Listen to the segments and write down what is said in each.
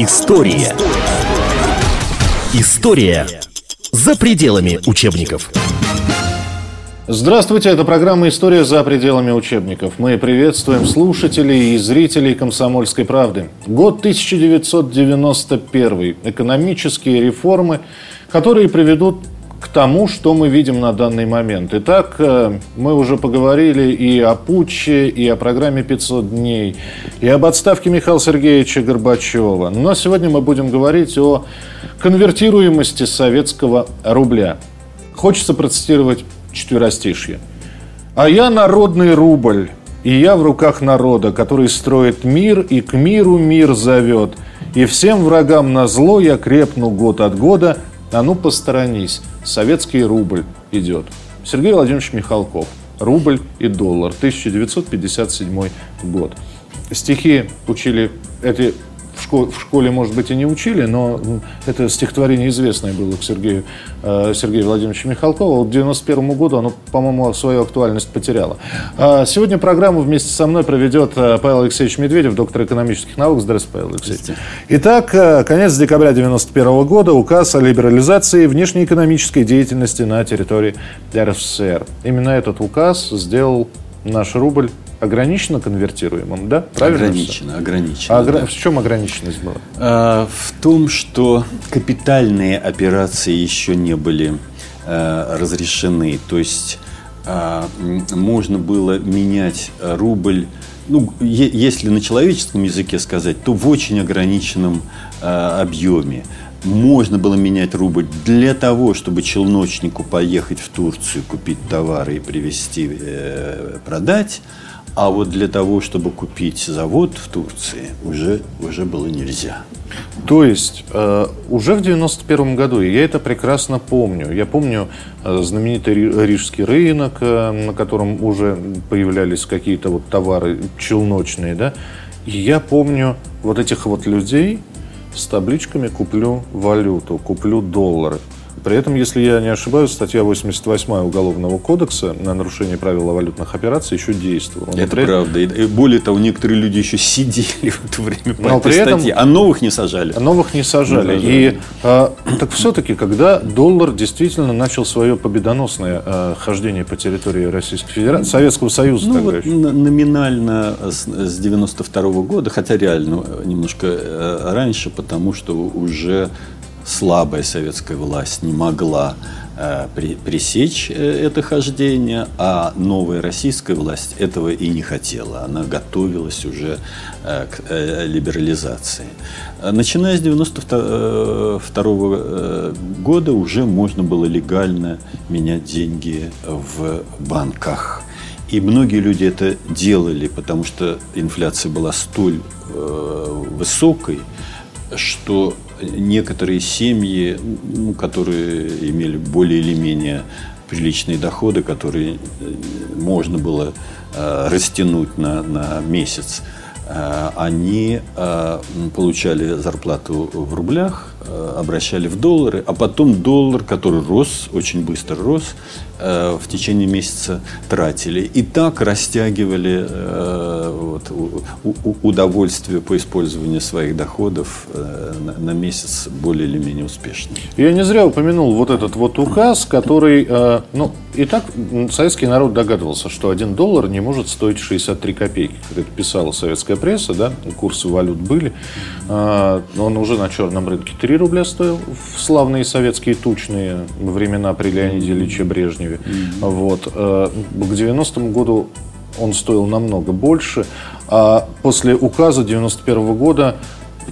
История. История за пределами учебников. Здравствуйте, это программа «История за пределами учебников». Мы приветствуем слушателей и зрителей «Комсомольской правды». Год 1991. Экономические реформы, которые приведут к тому, что мы видим на данный момент. Итак, э, мы уже поговорили и о путче, и о программе 500 дней, и об отставке Михаила Сергеевича Горбачева. Но сегодня мы будем говорить о конвертируемости советского рубля. Хочется процитировать четверостишье. «А я народный рубль, и я в руках народа, который строит мир и к миру мир зовет. И всем врагам на зло я крепну год от года, а ну посторонись, советский рубль идет». Сергей Владимирович Михалков. Рубль и доллар. 1957 год. Стихи учили эти школе, в школе, может быть, и не учили, но это стихотворение известное было к Сергею, э, Сергею Владимировичу Михалкову. К 91 году оно, по-моему, свою актуальность потеряло. А сегодня программу вместе со мной проведет э, Павел Алексеевич Медведев, доктор экономических наук. Здравствуйте, Павел Алексеевич. Итак, э, конец декабря 91 года, указ о либерализации внешнеэкономической деятельности на территории РСФСР. Именно этот указ сделал наш рубль ограниченно конвертируемым, да? Правильно? Ограничено, все? ограничено. А да. В чем ограниченность была? А, в том, что капитальные операции еще не были а, разрешены. То есть а, можно было менять рубль, ну, если на человеческом языке сказать, то в очень ограниченном а, объеме. Можно было менять рубль для того, чтобы челночнику поехать в Турцию, купить товары и привезти, э, продать. А вот для того, чтобы купить завод в Турции, уже, уже было нельзя. То есть э, уже в 91 году, и я это прекрасно помню, я помню э, знаменитый рижский рынок, э, на котором уже появлялись какие-то вот товары челночные, да, и я помню вот этих вот людей с табличками «куплю валюту», «куплю доллары». При этом, если я не ошибаюсь, статья 88 Уголовного кодекса на нарушение правил валютных операций еще действовала. Это при... правда. И более того, некоторые люди еще сидели в это время по Но этой при этом... статье, а новых не сажали. А новых не сажали. Не И а, так все-таки, когда доллар действительно начал свое победоносное а, хождение по территории Российской Федерации, Советского Союза ну, тогда вот еще. номинально с, с 92 -го года, хотя реально немножко э, раньше, потому что уже слабая советская власть не могла э, пресечь э, это хождение, а новая российская власть этого и не хотела. Она готовилась уже э, к либерализации. Начиная с 92 -го года уже можно было легально менять деньги в банках. И многие люди это делали, потому что инфляция была столь высокой, что некоторые семьи, ну, которые имели более или менее приличные доходы, которые э, можно было э, растянуть на, на месяц, э, они э, получали зарплату в рублях, обращали в доллары, а потом доллар, который рос, очень быстро рос, Э, в течение месяца тратили. И так растягивали э, вот, удовольствие по использованию своих доходов э, на месяц более или менее успешно. Я не зря упомянул вот этот вот указ, который, ну, и так советский народ догадывался, что один доллар не может стоить 63 копейки. Как это писала советская пресса, да, курсы валют были. Он уже на черном рынке 3 рубля стоил в славные советские тучные времена при Леониде Ильиче Брежневе. Mm-hmm. Вот. Э, к 90-му году он стоил намного больше. А после указа 91 года,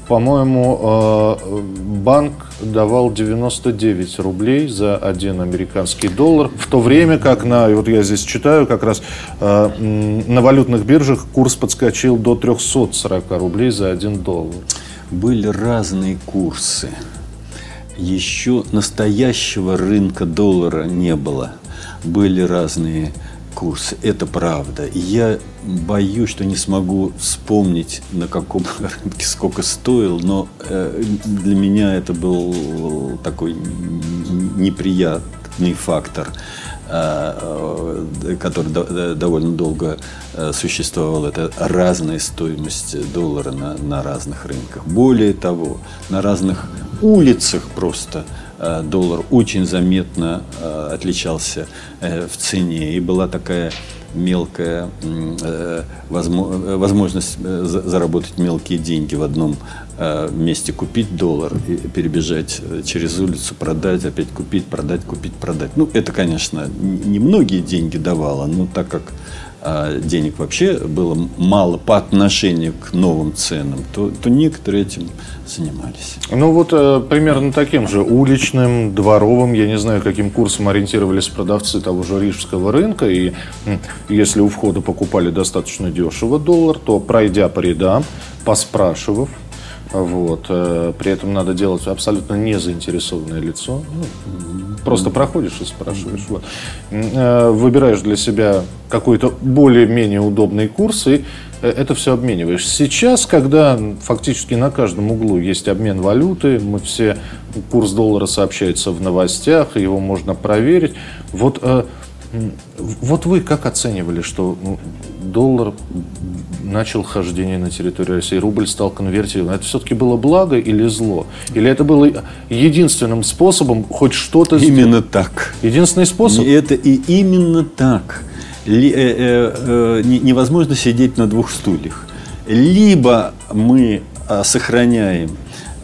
по-моему, э, банк давал 99 рублей за один американский доллар, в то время как на, вот я здесь читаю, как раз э, на валютных биржах курс подскочил до 340 рублей за один доллар. Были разные курсы. Еще настоящего рынка доллара не было были разные курсы. Это правда. Я боюсь, что не смогу вспомнить, на каком рынке сколько стоил, но э, для меня это был такой неприятный фактор. Который довольно долго существовал, это разная стоимость доллара на, на разных рынках. Более того, на разных улицах просто доллар очень заметно отличался в цене. И была такая мелкая возможность заработать мелкие деньги в одном Э, месте купить доллар и перебежать э, через улицу, продать, опять купить, продать, купить, продать. Ну, это, конечно, не многие деньги давало, но так как а денег вообще было мало по отношению к новым ценам, то, то некоторые этим занимались. Ну вот э, примерно таким же уличным, дворовым, я не знаю, каким курсом ориентировались продавцы того же рижского рынка. И если у входа покупали достаточно дешево доллар, то пройдя по рядам, поспрашивав, вот. Э, при этом надо делать абсолютно незаинтересованное лицо. Ну, просто проходишь и спрашиваешь. Вот. Э, выбираешь для себя какой-то более-менее удобный курс и э, это все обмениваешь. Сейчас, когда фактически на каждом углу есть обмен валюты, мы все, курс доллара сообщается в новостях, его можно проверить. Вот, вот вы как оценивали, что ну, доллар начал хождение на территорию России, рубль стал конвертирован, это все-таки было благо или зло? Или это было единственным способом хоть что-то сделать? Именно так. Единственный способ? Это и именно так. Ли, э, э, э, невозможно сидеть на двух стульях. Либо мы э, сохраняем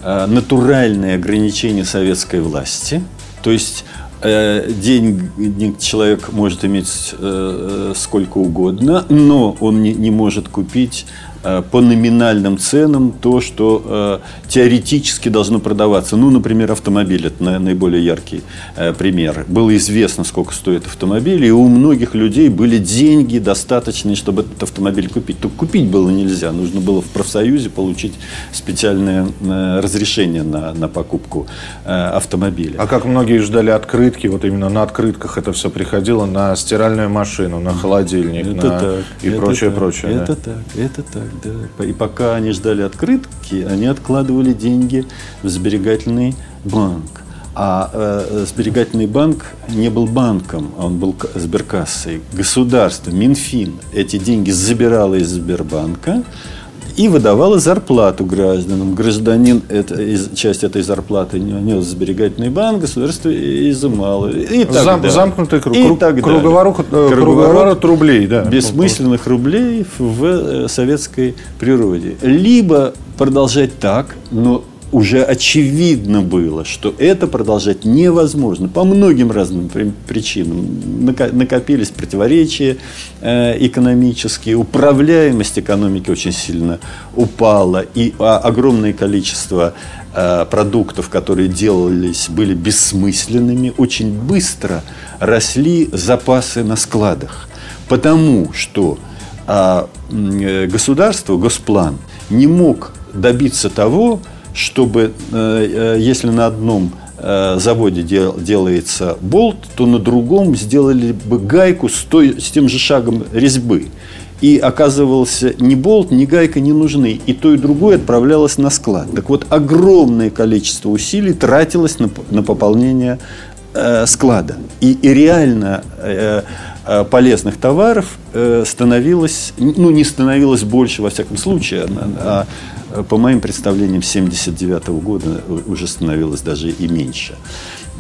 э, натуральные ограничения советской власти, то есть денег человек может иметь э, сколько угодно, но он не, может купить Э, по номинальным ценам то, что э, теоретически должно продаваться. Ну, например, автомобиль – это наиболее яркий э, пример. Было известно, сколько стоит автомобиль, и у многих людей были деньги достаточные, чтобы этот автомобиль купить. Только купить было нельзя. Нужно было в профсоюзе получить специальное э, разрешение на, на покупку э, автомобиля. А как многие ждали открытки, вот именно на открытках это все приходило на стиральную машину, на холодильник это на... так, и прочее, так, прочее. Это да? так, это так да. И пока они ждали открытки, они откладывали деньги в сберегательный банк. А э, сберегательный банк не был банком, а он был сберкассой. Государство, Минфин эти деньги забирало из Сбербанка, и выдавала зарплату гражданам. Гражданин это, из, часть этой зарплаты нес в сберегательный банк, государство изымало. И так Зам, замкнутый круг. И так круговорот, круговорот, круговорот рублей. Да. Бессмысленных рублей в э, советской природе. Либо продолжать так, но уже очевидно было, что это продолжать невозможно по многим разным причинам. Накопились противоречия э, экономические, управляемость экономики очень сильно упала, и а, огромное количество э, продуктов, которые делались, были бессмысленными, очень быстро росли запасы на складах, потому что а, э, государство, госплан не мог добиться того, чтобы, э, э, если на одном э, заводе дел, делается болт, то на другом сделали бы гайку с, той, с тем же шагом резьбы. И оказывался ни болт, ни гайка не нужны. И то, и другое отправлялось на склад. Так вот, огромное количество усилий тратилось на, на пополнение э, склада. И, и реально э, полезных товаров э, становилось, ну не становилось больше во всяком случае, а, а по моим представлениям 79 года уже становилось даже и меньше.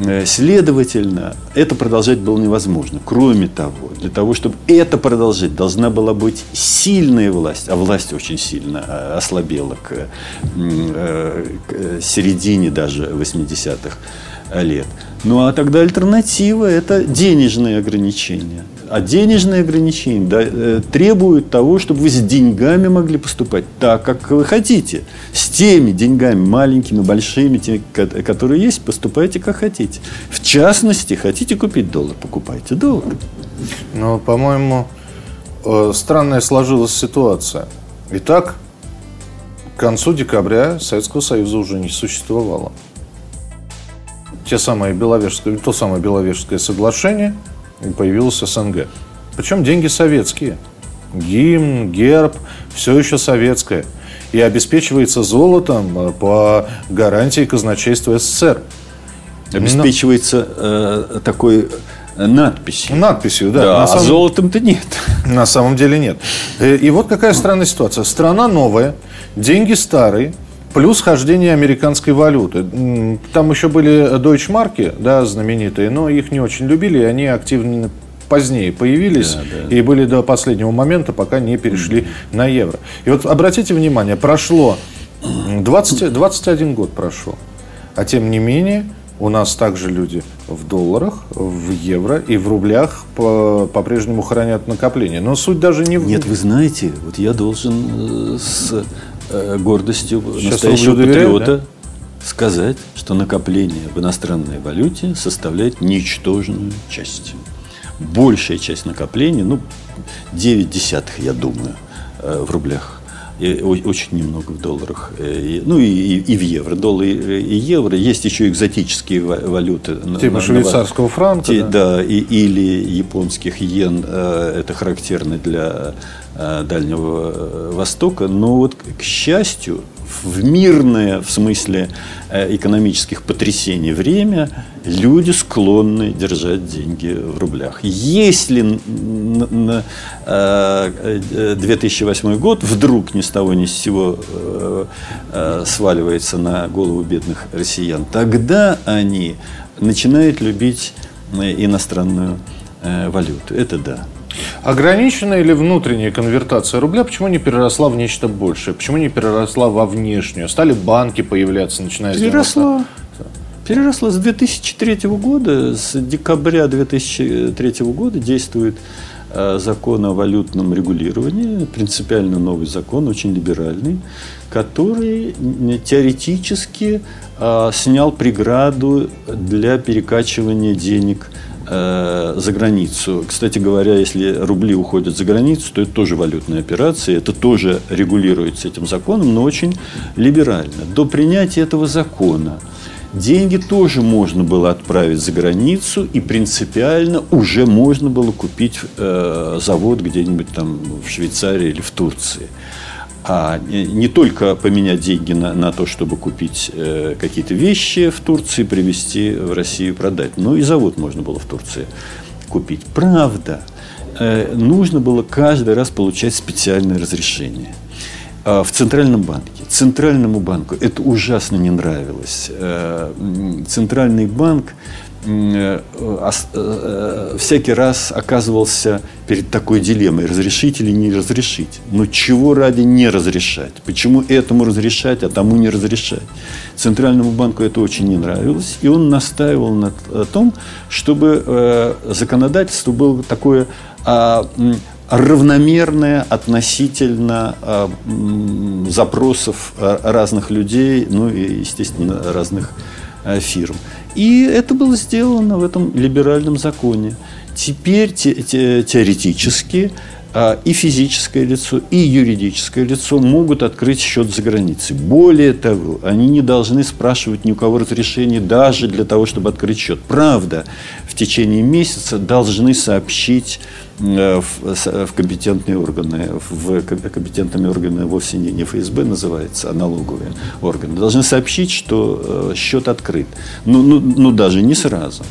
Э, следовательно, это продолжать было невозможно. Кроме того, для того, чтобы это продолжать, должна была быть сильная власть, а власть очень сильно э, ослабела к, к середине даже 80-х лет. Ну а тогда альтернатива – это денежные ограничения. А денежные ограничения да, э, требуют того, чтобы вы с деньгами могли поступать так, как вы хотите. С теми деньгами, маленькими, большими, теми, которые есть, поступайте как хотите. В частности, хотите купить доллар, покупайте доллар. Ну, по-моему, э, странная сложилась ситуация. Итак, к концу декабря Советского Союза уже не существовало те самые Беловежское, то самое Беловежское соглашение, и появилось СНГ. Причем деньги советские. Гимн, герб, все еще советское. И обеспечивается золотом э, по гарантии казначейства СССР. Обеспечивается э, такой надписью. Надписью, да. Да, На а самом- золотом-то нет. На самом деле нет. Э, И вот какая странная ситуация. Страна новая, деньги старые, плюс хождение американской валюты. Там еще были дойчмарки, да, знаменитые, но их не очень любили, и они активно позднее появились и были до последнего момента, пока не перешли на евро. И вот обратите внимание, прошло м, 20, 21 год прошел, а тем не менее у нас также люди в долларах, в евро и в рублях по- по-прежнему хранят накопления. Но суть даже не в... Нет, вы знаете, вот я должен э, с э, гордостью Сейчас настоящего патриота сказать, что накопление в иностранной валюте составляет ничтожную часть. Большая часть накопления, ну, 9 десятых, я думаю, э, в рублях. О- очень немного в долларах. Э, ну и, и- и в евро. Доллар и и евро. Есть еще экзотические ва- валюты. на- Типа на- на- швейцарского франка, Те- да? да, и, или японских йен, э, это характерно для э, Дальнего э, Востока. Но вот, к счастью, в мирное, в смысле э, экономических потрясений время, люди склонны держать деньги в рублях. Если н- н- на, э, э, 2008 год вдруг ни с того ни с сего сваливается на голову бедных россиян, тогда они начинают любить иностранную валюту. Это да. Ограниченная или внутренняя конвертация рубля почему не переросла в нечто большее? Почему не переросла во внешнюю? Стали банки появляться, начиная с 90-х? Переросла. Переросла с 2003 года, с декабря 2003 года действует э, закон о валютном регулировании, принципиально новый закон, очень либеральный, который теоретически э, снял преграду для перекачивания денег э, за границу. Кстати говоря, если рубли уходят за границу, то это тоже валютная операция, это тоже регулируется этим законом, но очень либерально. До принятия этого закона деньги тоже можно было отправить за границу, и принципиально уже можно было купить э, завод где-нибудь там в Швейцарии или в Турции. А не только поменять деньги на, на то, чтобы купить э, какие-то вещи в Турции, привезти в Россию, продать. Но и завод можно было в Турции купить. Правда, э, нужно было каждый раз получать специальное разрешение. А В Центральном банке. Центральному банку это ужасно не нравилось. Э, Центральный банк э, э, всякий раз оказывался перед такой дилеммой, разрешить или не разрешить. Но чего ради не разрешать? Почему этому разрешать, а тому не разрешать? Центральному банку это очень не нравилось, и он настаивал на том, чтобы э, законодательство было такое а, равномерное относительно а, запросов разных людей, ну и, естественно, разных фирм. И это было сделано в этом либеральном законе. Теперь те- те- теоретически и физическое лицо, и юридическое лицо могут открыть счет за границей. Более того, они не должны спрашивать ни у кого разрешения даже для того, чтобы открыть счет. Правда, в течение месяца должны сообщить э, в, с- в компетентные органы, в ком- компетентными органами вовсе не, не ФСБ называется, а налоговые органы, должны сообщить, что э, счет открыт. Ну, ну, ну, даже не сразу.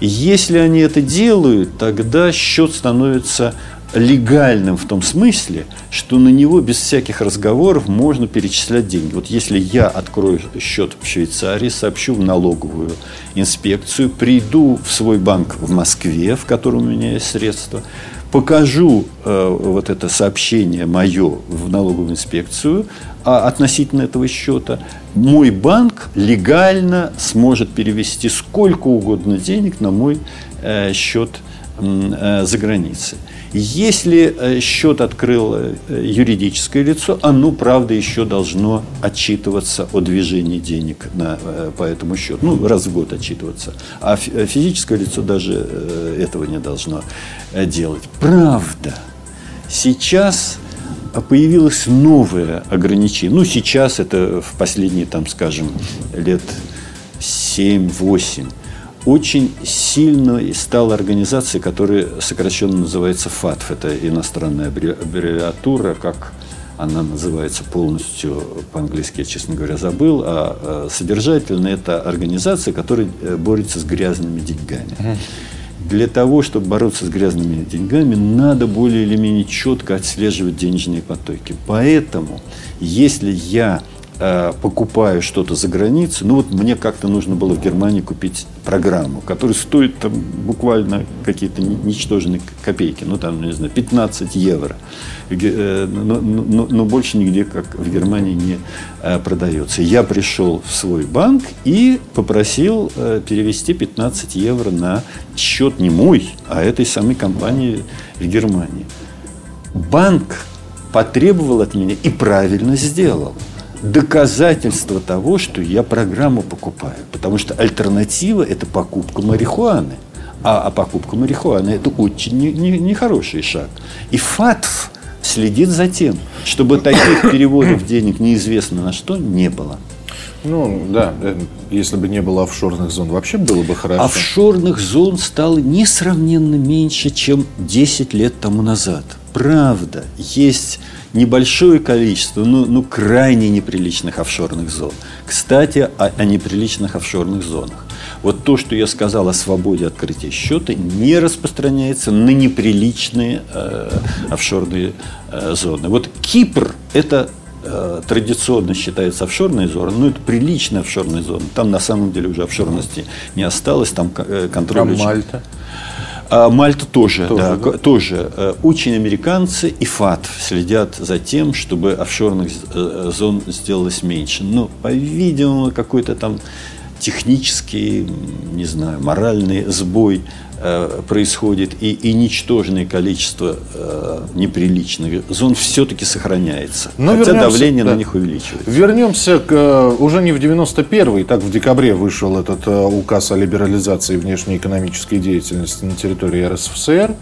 Если они это делают, тогда счет становится легальным в том смысле, что на него без всяких разговоров можно перечислять деньги. Вот если я открою счет в Швейцарии, сообщу в налоговую инспекцию, приду в свой банк в Москве, в котором у меня есть средства, покажу э, вот это сообщение мое в налоговую инспекцию а, относительно этого счета, мой банк легально сможет перевести сколько угодно денег на мой э, счет э, за границей. Если э, счет открыло э, юридическое лицо, оно, правда, еще должно отчитываться о движении денег на, э, по этому счету. Ну, раз в год отчитываться. А фи- физическое лицо даже этого не должно делать. Правда, сейчас появилось новое ограничение. Ну, сейчас это в последние, там, скажем, лет 7-8 очень сильно и стала организация, которая сокращенно называется ФАТФ. Это иностранная аббре- аббревиатура, как она называется полностью по-английски, я, честно говоря, забыл, а э, содержательно это организация, которая э, борется с грязными деньгами. для того, чтобы бороться с грязными деньгами, надо более или менее четко отслеживать денежные потоки. Поэтому, если я э, покупаю что-то за границей, ну вот мне как-то нужно было в Германии купить программу, которая стоит там буквально какие-то ничтожные копейки, ну там, не знаю, 15 евро. Э, но, но, но больше нигде, как в Германии, не э, продается. Я пришел в свой банк и попросил э, перевести 15 евро на счет не мой, а этой самой компании в Германии. Банк потребовал от меня и правильно сделал доказательство того, что я программу покупаю. Потому что альтернатива – это покупка марихуаны. А, а покупка марихуаны – это очень нехороший не, не шаг. И ФАТФ следит за тем, чтобы таких переводов денег неизвестно на что не было. Ну, да, э, если бы не было офшорных зон, вообще было бы хорошо. Офшорных зон стало несравненно меньше, чем 10 лет тому назад. Правда, есть небольшое количество, ну, ну крайне неприличных офшорных зон. Кстати, о, о неприличных офшорных зонах. Вот то, что я сказал о свободе открытия счета, не распространяется на неприличные э, офшорные э, зоны. Вот Кипр – это э, традиционно считается офшорной зоной, но это приличная офшорная зона. Там на самом деле уже офшорности не осталось, там э, контроль. А очень... Мальта? А Мальта тоже, тоже, да, да? тоже. Э, очень американцы и ФАТ следят за тем, чтобы офшорных зон сделалось меньше. Но, по-видимому, какой-то там технический, не знаю, моральный сбой э, происходит, и, и ничтожное количество э, неприличных зон все-таки сохраняется. Но хотя давление да. на них увеличивается. Вернемся к, э, уже не в 91-й, так в декабре вышел этот э, указ о либерализации внешнеэкономической деятельности на территории РСФСР.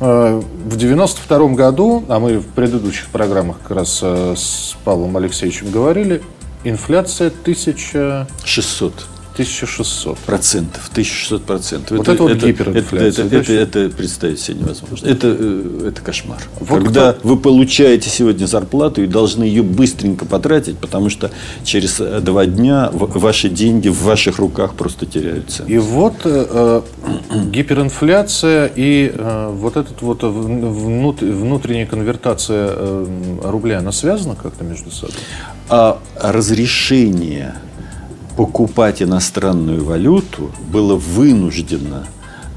В 92 году, а мы в предыдущих программах как раз с Павлом Алексеевичем говорили, инфляция 1600 1600. Процентов, 1600 процентов. Вот это, это вот это, гиперинфляция. Это, это, это, это представить себе невозможно. Это, э, это кошмар. Вот Когда кто? вы получаете сегодня зарплату и должны ее быстренько потратить, потому что через э, два дня ваши деньги в ваших руках просто теряются. И вот э, э гиперинфляция и э, вот этот вот внут, внутренняя конвертация э, рубля, она связана как-то между собой? А разрешение покупать иностранную валюту было вынуждено.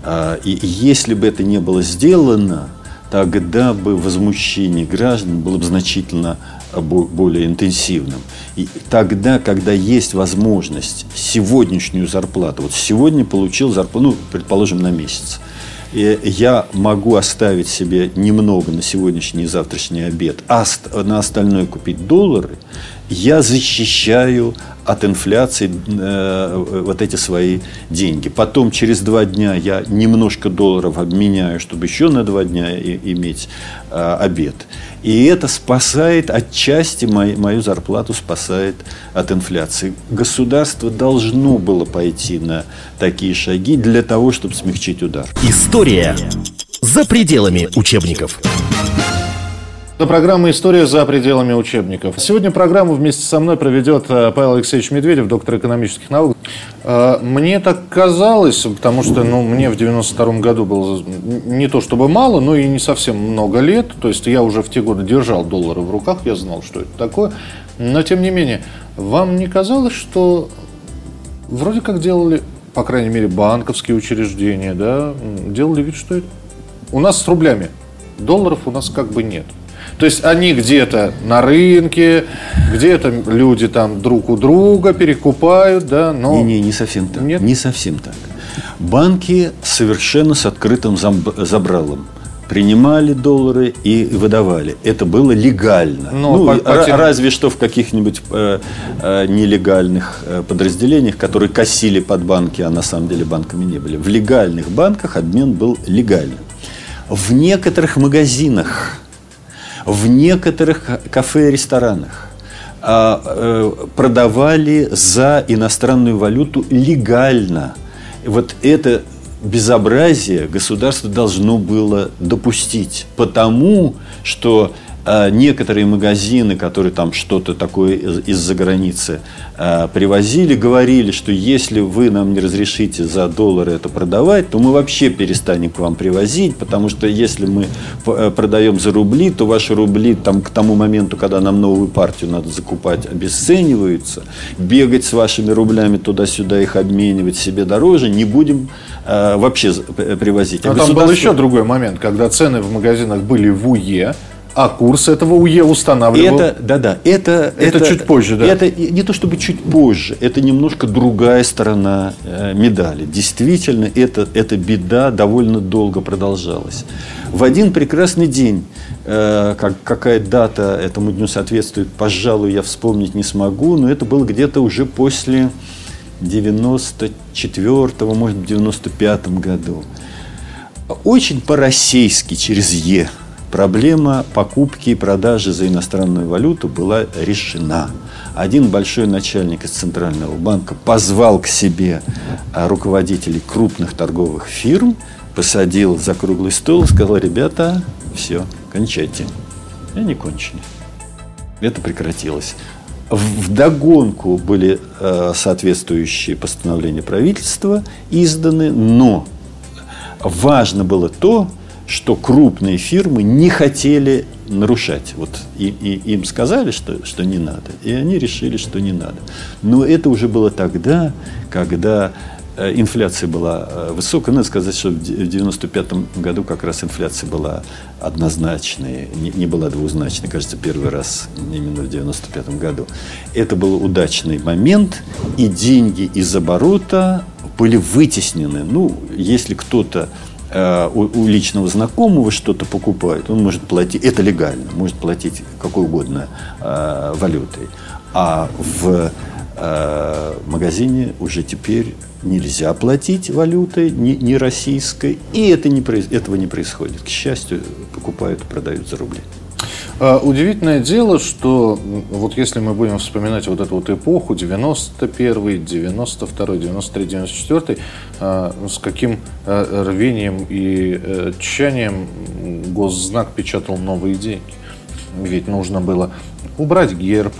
А, и если бы это не было сделано, тогда бы возмущение граждан было бы значительно а, более интенсивным. И тогда, когда есть возможность сегодняшнюю зарплату, вот сегодня получил зарплату, ну, предположим, на месяц, и я могу оставить себе немного на сегодняшний и завтрашний обед, а на остальное купить доллары, я защищаю от инфляции э, вот эти свои деньги. Потом через два дня я немножко долларов обменяю, чтобы еще на два дня и, иметь э, обед. И это спасает отчасти мою, мою зарплату, спасает от инфляции. Государство должно было пойти на такие шаги для того, чтобы смягчить удар. История за пределами учебников. Это программа «История за пределами учебников». Сегодня программу вместе со мной проведет э, Павел Алексеевич Медведев, доктор экономических наук. Э, мне так казалось, потому что ну, мне в 92 году было не то чтобы мало, но и не совсем много лет. То есть я уже в те годы держал доллары в руках, я знал, что это такое. Но тем не менее, вам не казалось, что вроде как делали, по крайней мере, банковские учреждения, да, делали вид, что это... У нас с рублями долларов у нас как бы нет. То есть они где-то на рынке, где-то люди там друг у друга перекупают, да, но... Не, не, не совсем так. Нет? Не совсем так. Банки совершенно с открытым забралом принимали доллары и выдавали. Это было легально. Но ну, по, по тем... Разве что в каких-нибудь э, э, нелегальных э, подразделениях, которые косили под банки, а на самом деле банками не были. В легальных банках обмен был легальным. В некоторых магазинах в некоторых кафе и ресторанах а, э, продавали за иностранную валюту легально. Вот это безобразие государство должно было допустить, потому что некоторые магазины, которые там что-то такое из-за границы а, привозили, говорили, что если вы нам не разрешите за доллары это продавать, то мы вообще перестанем к вам привозить, потому что если мы э, продаем за рубли, то ваши рубли там, к тому моменту, когда нам новую партию надо закупать, обесцениваются. Бегать с вашими рублями туда-сюда, их обменивать себе дороже, не будем э, вообще привозить. А, а там был еще другой момент, когда цены в магазинах были в УЕ, а курс этого УЕ устанавливал? Это, да, да, это, это, это чуть позже, да? Это не то чтобы чуть позже, это немножко другая сторона э, медали. Действительно, это, эта беда довольно долго продолжалась. В один прекрасный день, э, как, какая дата этому дню соответствует, пожалуй, я вспомнить не смогу, но это было где-то уже после 94-го, может быть, 95-м году. Очень по-российски через «е» проблема покупки и продажи за иностранную валюту была решена. Один большой начальник из Центрального банка позвал к себе а, руководителей крупных торговых фирм, посадил за круглый стол и сказал, ребята, все, кончайте. И они кончили. Это прекратилось. В догонку были э, соответствующие постановления правительства изданы, но важно было то, что крупные фирмы не хотели нарушать. Вот и, и, им сказали, что, что не надо, и они решили, что не надо. Но это уже было тогда, когда э, инфляция была э, высокая. Надо сказать, что в 1995 году как раз инфляция была однозначной, не, не была двузначной, кажется, первый раз именно в 1995 году. Это был удачный момент, и деньги из оборота были вытеснены. Ну, если кто-то у, у личного знакомого что-то покупает, он может платить, это легально, может платить какой угодно э, валютой. А в э, магазине уже теперь нельзя платить валютой, не, не российской, и это не, этого не происходит. К счастью, покупают, продают за рубли. А, удивительное дело, что вот если мы будем вспоминать вот эту вот эпоху, 91 92 93 94 с каким а, рвением и э, тщанием госзнак печатал новые деньги. Ведь нужно было убрать герб,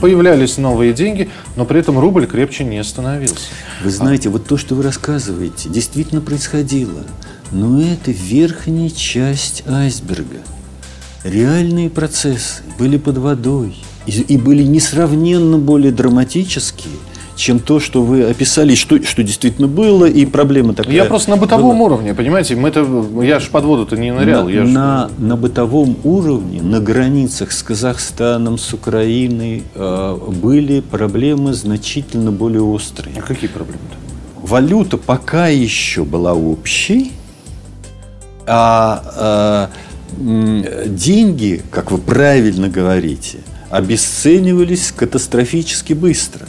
появлялись новые деньги, но при этом рубль крепче не становился. Вы знаете, а... вот то, что вы рассказываете, действительно происходило. Но это верхняя часть айсберга – реальные процессы были под водой и, и были несравненно более драматические, чем то, что вы описали, что, что действительно было, и проблема такая. Я просто на бытовом была. уровне, понимаете, мы это, я же под воду-то не нырял. На, я на, ж... на бытовом уровне, на границах с Казахстаном, с Украиной э, были проблемы значительно более острые. А какие проблемы-то? Валюта пока еще была общей, а э, деньги, как вы правильно говорите, обесценивались катастрофически быстро.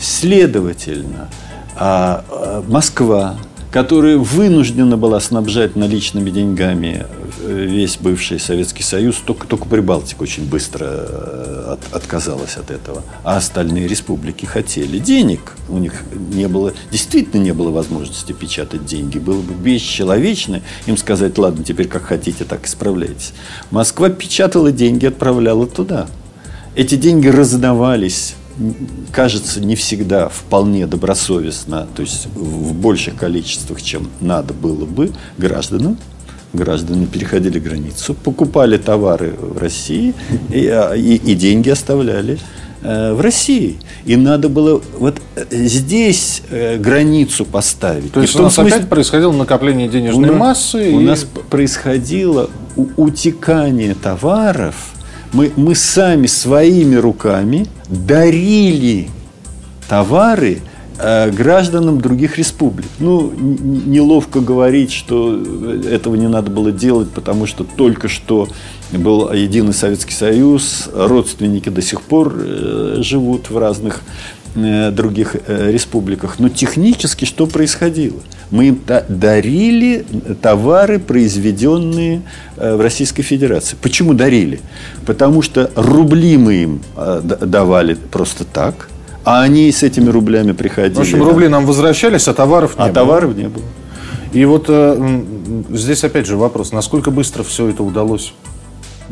Следовательно, а, а, Москва, которая вынуждена была снабжать наличными деньгами э, весь бывший Советский Союз, только, только Прибалтика очень быстро э, от, отказалась от этого. А остальные республики хотели денег. У них не было, действительно не было возможности печатать деньги. Было бы бесчеловечно им сказать, ладно, теперь как хотите, так исправляйтесь. Москва печатала деньги, отправляла туда. Эти деньги раздавались кажется, не всегда вполне добросовестно, то есть в больших количествах, чем надо было бы гражданам. Граждане переходили границу, покупали товары в России и, а, и, и деньги оставляли э, в России. И надо было вот э, здесь э, границу поставить. То есть у нас смысле... опять происходило накопление денежной у массы? У и... нас происходило утекание товаров мы, мы сами своими руками дарили товары э, гражданам других республик. Ну, неловко говорить, что этого не надо было делать, потому что только что был единый Советский Союз, родственники до сих пор э, живут в разных э, других республиках. Но технически что происходило? Мы им дарили товары, произведенные э, в Российской Федерации. Почему дарили? Потому что рубли мы им э, давали просто так, а они с этими рублями приходили. В общем, рубли нам возвращались, а товаров не а было. товаров не было. И вот э, здесь опять же вопрос, насколько быстро все это удалось?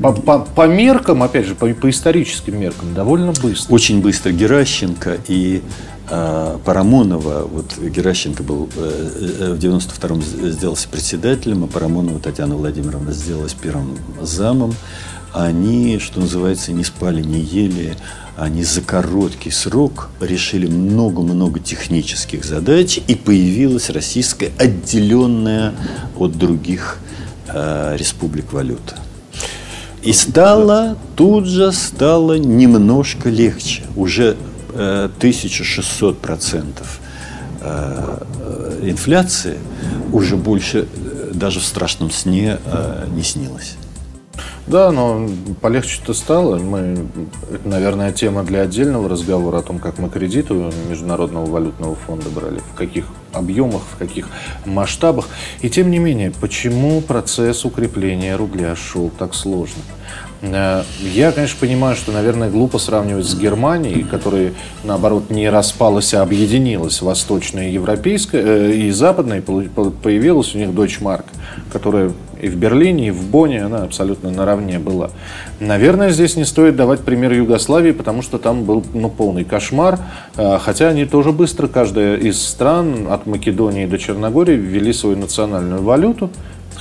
По, по, по меркам, опять же, по, по историческим меркам, довольно быстро. Очень быстро Геращенко и э, Парамонова, вот Геращенко был э, в 92-м сделался председателем, а Парамонова Татьяна Владимировна сделалась первым замом. Они, что называется, не спали, не ели, они за короткий срок решили много-много технических задач, и появилась российская отделенная от других э, республик валюта. И стало, тут же стало немножко легче. Уже э, 1600 процентов э, инфляции уже больше э, даже в страшном сне э, не снилось. Да, но полегче-то стало. Мы, это, наверное, тема для отдельного разговора о том, как мы кредиты Международного валютного фонда брали, в каких объемах, в каких масштабах. И тем не менее, почему процесс укрепления рубля шел так сложно? Э, я, конечно, понимаю, что, наверное, глупо сравнивать с Германией, которая, наоборот, не распалась, а объединилась, восточная и европейская, э, и западная, появилась у них дочь Марк, которая и в Берлине, и в Бонне она абсолютно наравне была. Наверное, здесь не стоит давать пример Югославии, потому что там был ну, полный кошмар. А, хотя они тоже быстро, каждая из стран, от Македонии до Черногории, ввели свою национальную валюту.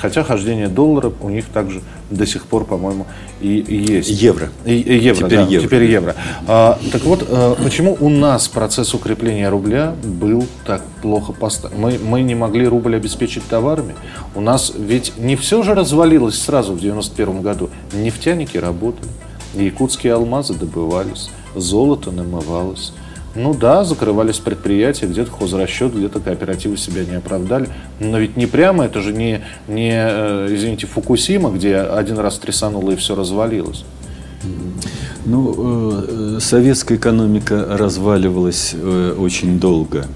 Хотя хождение доллара у них также до сих пор, по-моему, и, и есть. Евро. И, и евро, теперь да, евро. Теперь евро. А, так вот, а, почему у нас процесс укрепления рубля был так плохо поставлен? Мы, мы не могли рубль обеспечить товарами. У нас ведь не все же развалилось сразу в 91 году. Нефтяники работали, якутские алмазы добывались, золото намывалось. Ну да, закрывались предприятия, где-то хозрасчет, где-то кооперативы себя не оправдали. Но ведь не прямо, это же не, не э, извините, Фукусима, где один раз трясануло и все развалилось. Ну, э, советская экономика разваливалась э, очень долго.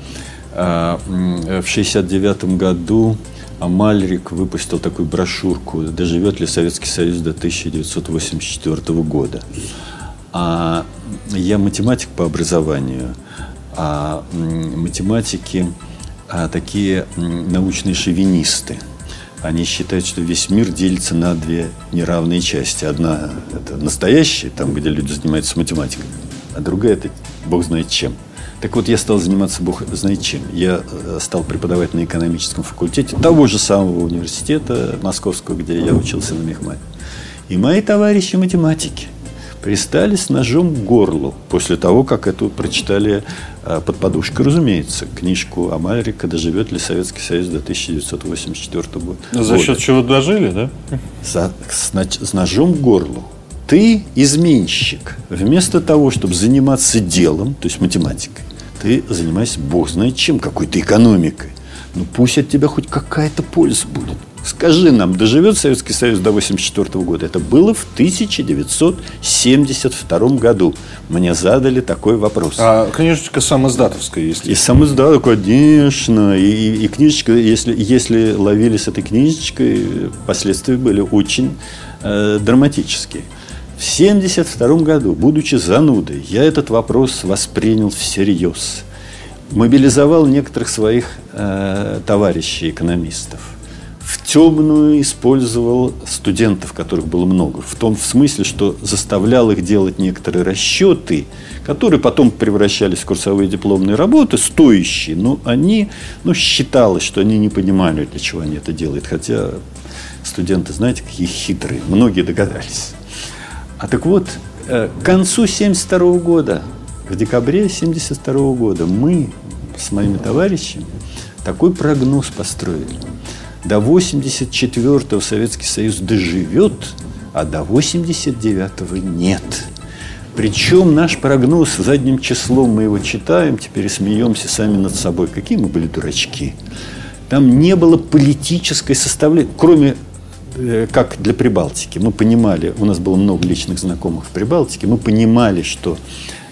А, в 1969 году Амальрик выпустил такую брошюрку «Доживет ли Советский Союз до 1984 года». А я математик по образованию, а математики а такие научные шовинисты. Они считают, что весь мир делится на две неравные части. Одна – это настоящая, там, где люди занимаются математикой, а другая – это бог знает чем. Так вот, я стал заниматься бог знает чем. Я э, стал преподавать на экономическом факультете того же самого университета московского, где я учился на мехмате. И мои товарищи математики пристали с ножом к горлу после того, как эту прочитали а, под подушкой, разумеется, книжку Амальрика «Доживет ли Советский Союз до 1984 года». За счет чего дожили, да? За, с, с ножом к горлу. Ты изменщик. Вместо того, чтобы заниматься делом, то есть математикой, ты занимаешься бог знает чем, какой-то экономикой. Ну пусть от тебя хоть какая-то польза будет. Скажи нам, доживет Советский Союз до 1984 года? Это было в 1972 году. Мне задали такой вопрос. А книжечка самоиздатовская, если... И самоиздатовская, конечно. И, и, и книжечка, если, если ловили с этой книжечкой, последствия были очень э, драматические. В 1972 году, будучи занудой, я этот вопрос воспринял всерьез. Мобилизовал некоторых своих э, товарищей экономистов в темную использовал студентов, которых было много. В том смысле, что заставлял их делать некоторые расчеты, которые потом превращались в курсовые дипломные работы, стоящие, но они, ну, считалось, что они не понимали, для чего они это делают. Хотя студенты, знаете, какие хитрые, многие догадались. А так вот, э, к концу 1972 года, в декабре 1972 года, мы с моими товарищами такой прогноз построили – до 84-го Советский Союз доживет, а до 89-го нет. Причем наш прогноз задним числом мы его читаем, теперь смеемся сами над собой. Какие мы были дурачки. Там не было политической составляющей, кроме э, как для Прибалтики. Мы понимали, у нас было много личных знакомых в Прибалтике, мы понимали, что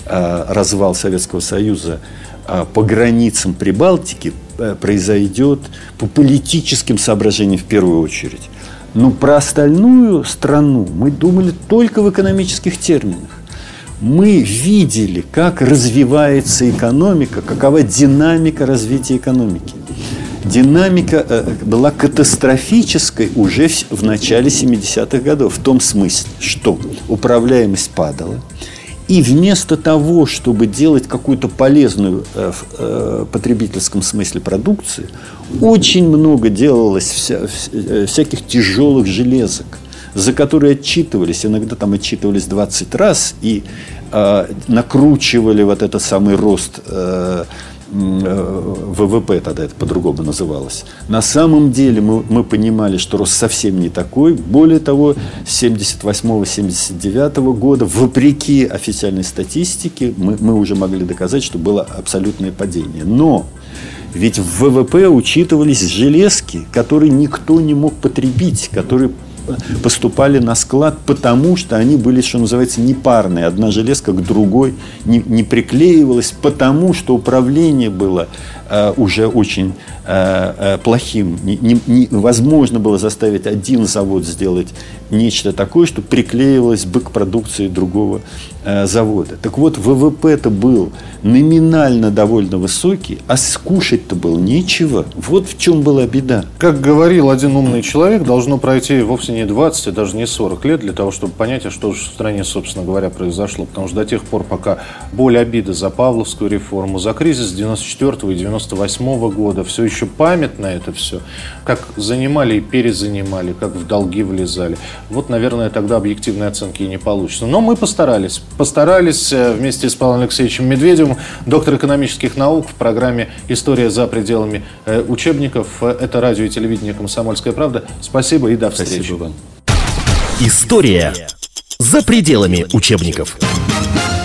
развал Советского Союза э, по границам Прибалтики Э, произойдет по политическим соображениям в первую очередь. Но про остальную страну мы думали только в экономических терминах. Мы видели, как развивается экономика, какова динамика развития экономики. Динамика э, была катастрофической уже в начале 70-х годов. В том смысле, что управляемость падала. И вместо того, чтобы делать какую-то полезную э, в э, потребительском смысле продукцию, очень много делалось вся, э, всяких тяжелых железок, за которые отчитывались, иногда там отчитывались 20 раз и э, накручивали вот этот самый рост э, Э, ВВП тогда это по-другому называлось. На самом деле мы, мы понимали, что рост совсем не такой. Более того, с 78-79 года, вопреки официальной статистике, мы, мы уже могли доказать, что было абсолютное падение. Но ведь в ВВП учитывались железки, которые никто не мог потребить, которые поступали на склад, потому что они были, что называется, непарные. Одна железка к другой не, не приклеивалась, потому что управление было э, уже очень э, э, плохим. Невозможно было заставить один завод сделать нечто такое, что приклеивалось бы к продукции другого завода. Так вот, ВВП-то был номинально довольно высокий, а скушать-то было нечего. Вот в чем была беда. Как говорил один умный человек, должно пройти вовсе не 20, а даже не 40 лет для того, чтобы понять, а что же в стране, собственно говоря, произошло. Потому что до тех пор, пока боль обиды за Павловскую реформу, за кризис 94 и 98 года, все еще памятно это все, как занимали и перезанимали, как в долги влезали. Вот, наверное, тогда объективной оценки и не получится. Но мы постарались. Постарались э, вместе с Павлом Алексеевичем Медведевым, доктор экономических наук в программе «История за пределами э, учебников». Это радио и телевидение «Комсомольская правда». Спасибо и до встречи. Спасибо вам. История за пределами учебников.